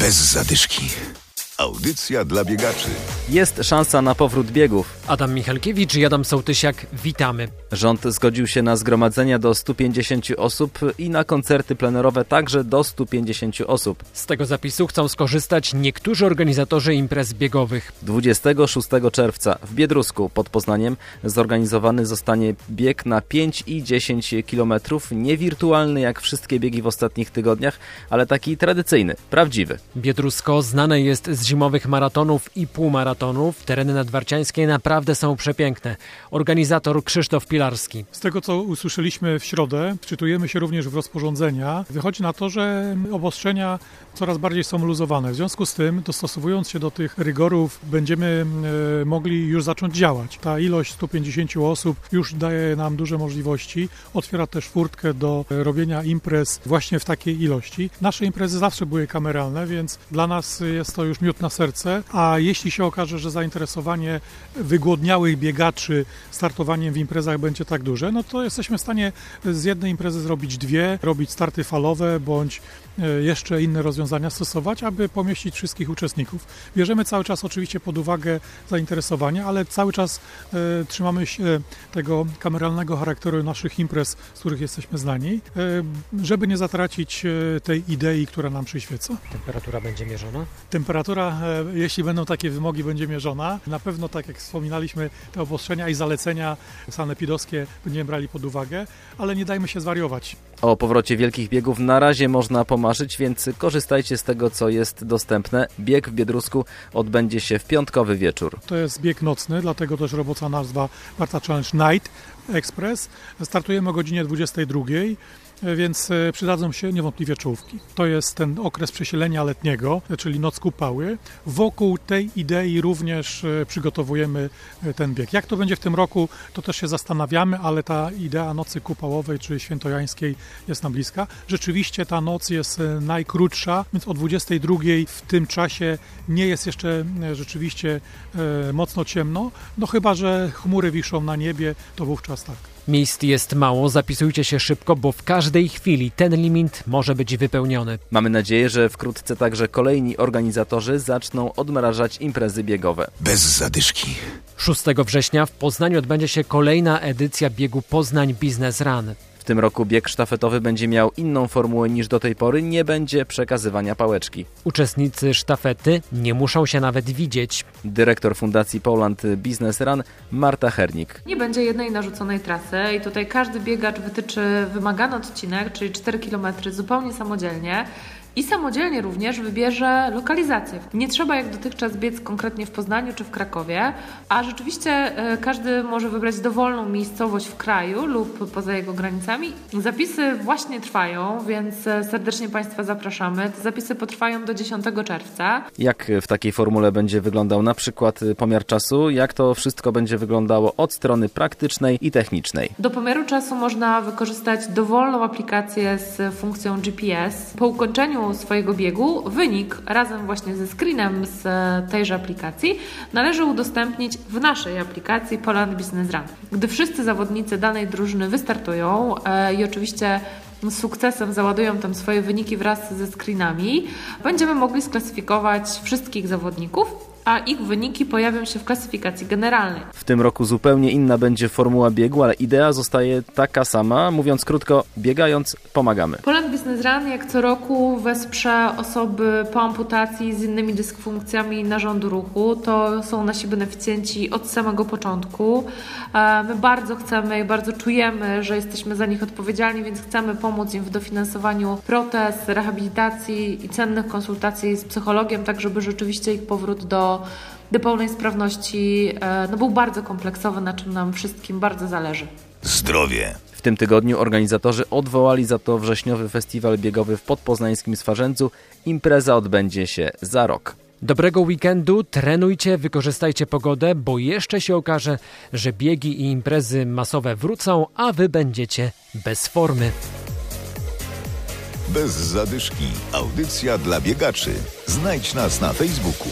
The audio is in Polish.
Bez zadyszki. Audycja dla biegaczy. Jest szansa na powrót biegów. Adam Michalkiewicz i Adam Sołtysiak, witamy. Rząd zgodził się na zgromadzenia do 150 osób i na koncerty plenerowe także do 150 osób. Z tego zapisu chcą skorzystać niektórzy organizatorzy imprez biegowych. 26 czerwca w Biedrusku pod Poznaniem zorganizowany zostanie bieg na 5 i 10 km. Nie wirtualny jak wszystkie biegi w ostatnich tygodniach, ale taki tradycyjny, prawdziwy. Biedrusko znane jest z zimowych maratonów i półmaratonów. Tereny nadwarciańskie naprawdę są przepiękne. Organizator Krzysztof Pilarski. Z tego, co usłyszeliśmy w środę, wczytujemy się również w rozporządzenia. Wychodzi na to, że obostrzenia coraz bardziej są luzowane. W związku z tym, dostosowując się do tych rygorów, będziemy e, mogli już zacząć działać. Ta ilość 150 osób już daje nam duże możliwości. Otwiera też furtkę do robienia imprez właśnie w takiej ilości. Nasze imprezy zawsze były kameralne, więc dla nas jest to już miód na serce. A jeśli się okaże, że zainteresowanie wygłodniałych biegaczy startowaniem w imprezach będzie tak duże, no to jesteśmy w stanie z jednej imprezy zrobić dwie, robić starty falowe bądź e, jeszcze inne rozwiązania stosować, aby pomieścić wszystkich uczestników. Bierzemy cały czas oczywiście pod uwagę zainteresowanie, ale cały czas e, trzymamy się tego kameralnego charakteru naszych imprez, z których jesteśmy znani, e, żeby nie zatracić e, tej idei, która nam przyświeca. Temperatura będzie mierzona? Temperatura, e, jeśli będą takie wymogi, będzie mierzona. Na pewno, tak jak wspominaliśmy, te obostrzenia i zalecenia sanepidowskie będziemy brali pod uwagę, ale nie dajmy się zwariować. O powrocie wielkich biegów na razie można pomarzyć, więc korzystajcie z tego, co jest dostępne. Bieg w Biedrusku odbędzie się w piątkowy wieczór. To jest bieg nocny, dlatego też robocza nazwa Warta Challenge Night Express. Startujemy o godzinie 22 więc e, przydadzą się niewątpliwie czołówki. To jest ten okres przesilenia letniego, czyli noc kupały. Wokół tej idei również e, przygotowujemy e, ten bieg. Jak to będzie w tym roku, to też się zastanawiamy, ale ta idea nocy kupałowej czy świętojańskiej jest nam bliska. Rzeczywiście ta noc jest najkrótsza, więc o 22 w tym czasie nie jest jeszcze rzeczywiście mocno ciemno, no chyba, że chmury wiszą na niebie, to wówczas tak. Miejsc jest mało, zapisujcie się szybko, bo w każdej chwili ten limit może być wypełniony. Mamy nadzieję, że wkrótce także kolejni organizatorzy zaczną odmrażać imprezy biegowe. Bez zadyszki. 6 września w Poznaniu odbędzie się kolejna edycja biegu Poznań Business Run. W tym roku bieg sztafetowy będzie miał inną formułę niż do tej pory, nie będzie przekazywania pałeczki. Uczestnicy sztafety nie muszą się nawet widzieć. Dyrektor Fundacji Poland Business Run Marta Hernik. Nie będzie jednej narzuconej trasy i tutaj każdy biegacz wytyczy wymagany odcinek, czyli 4 km zupełnie samodzielnie i samodzielnie również wybierze lokalizację. Nie trzeba jak dotychczas biec konkretnie w Poznaniu czy w Krakowie, a rzeczywiście e, każdy może wybrać dowolną miejscowość w kraju lub poza jego granicami. Zapisy właśnie trwają, więc e, serdecznie Państwa zapraszamy. Te zapisy potrwają do 10 czerwca. Jak w takiej formule będzie wyglądał na przykład pomiar czasu? Jak to wszystko będzie wyglądało od strony praktycznej i technicznej? Do pomiaru czasu można wykorzystać dowolną aplikację z funkcją GPS. Po ukończeniu swojego biegu wynik razem właśnie ze screenem z tejże aplikacji należy udostępnić w naszej aplikacji Poland Business Run. Gdy wszyscy zawodnicy danej drużyny wystartują e, i oczywiście z sukcesem załadują tam swoje wyniki wraz ze screenami, będziemy mogli sklasyfikować wszystkich zawodników a ich wyniki pojawią się w klasyfikacji generalnej. W tym roku zupełnie inna będzie formuła biegu, ale idea zostaje taka sama. Mówiąc krótko, biegając pomagamy. Poland Business Run jak co roku wesprze osoby po amputacji z innymi dysfunkcjami narządu ruchu. To są nasi beneficjenci od samego początku. My bardzo chcemy i bardzo czujemy, że jesteśmy za nich odpowiedzialni, więc chcemy pomóc im w dofinansowaniu protez, rehabilitacji i cennych konsultacji z psychologiem, tak żeby rzeczywiście ich powrót do do, pełnej sprawności e, no, był bardzo kompleksowy, na czym nam wszystkim bardzo zależy. Zdrowie. W tym tygodniu organizatorzy odwołali za to wrześniowy festiwal biegowy w podpoznańskim Swarzędzu. Impreza odbędzie się za rok. Dobrego weekendu, trenujcie, wykorzystajcie pogodę, bo jeszcze się okaże, że biegi i imprezy masowe wrócą, a wy będziecie bez formy. Bez zadyszki. Audycja dla biegaczy. Znajdź nas na Facebooku.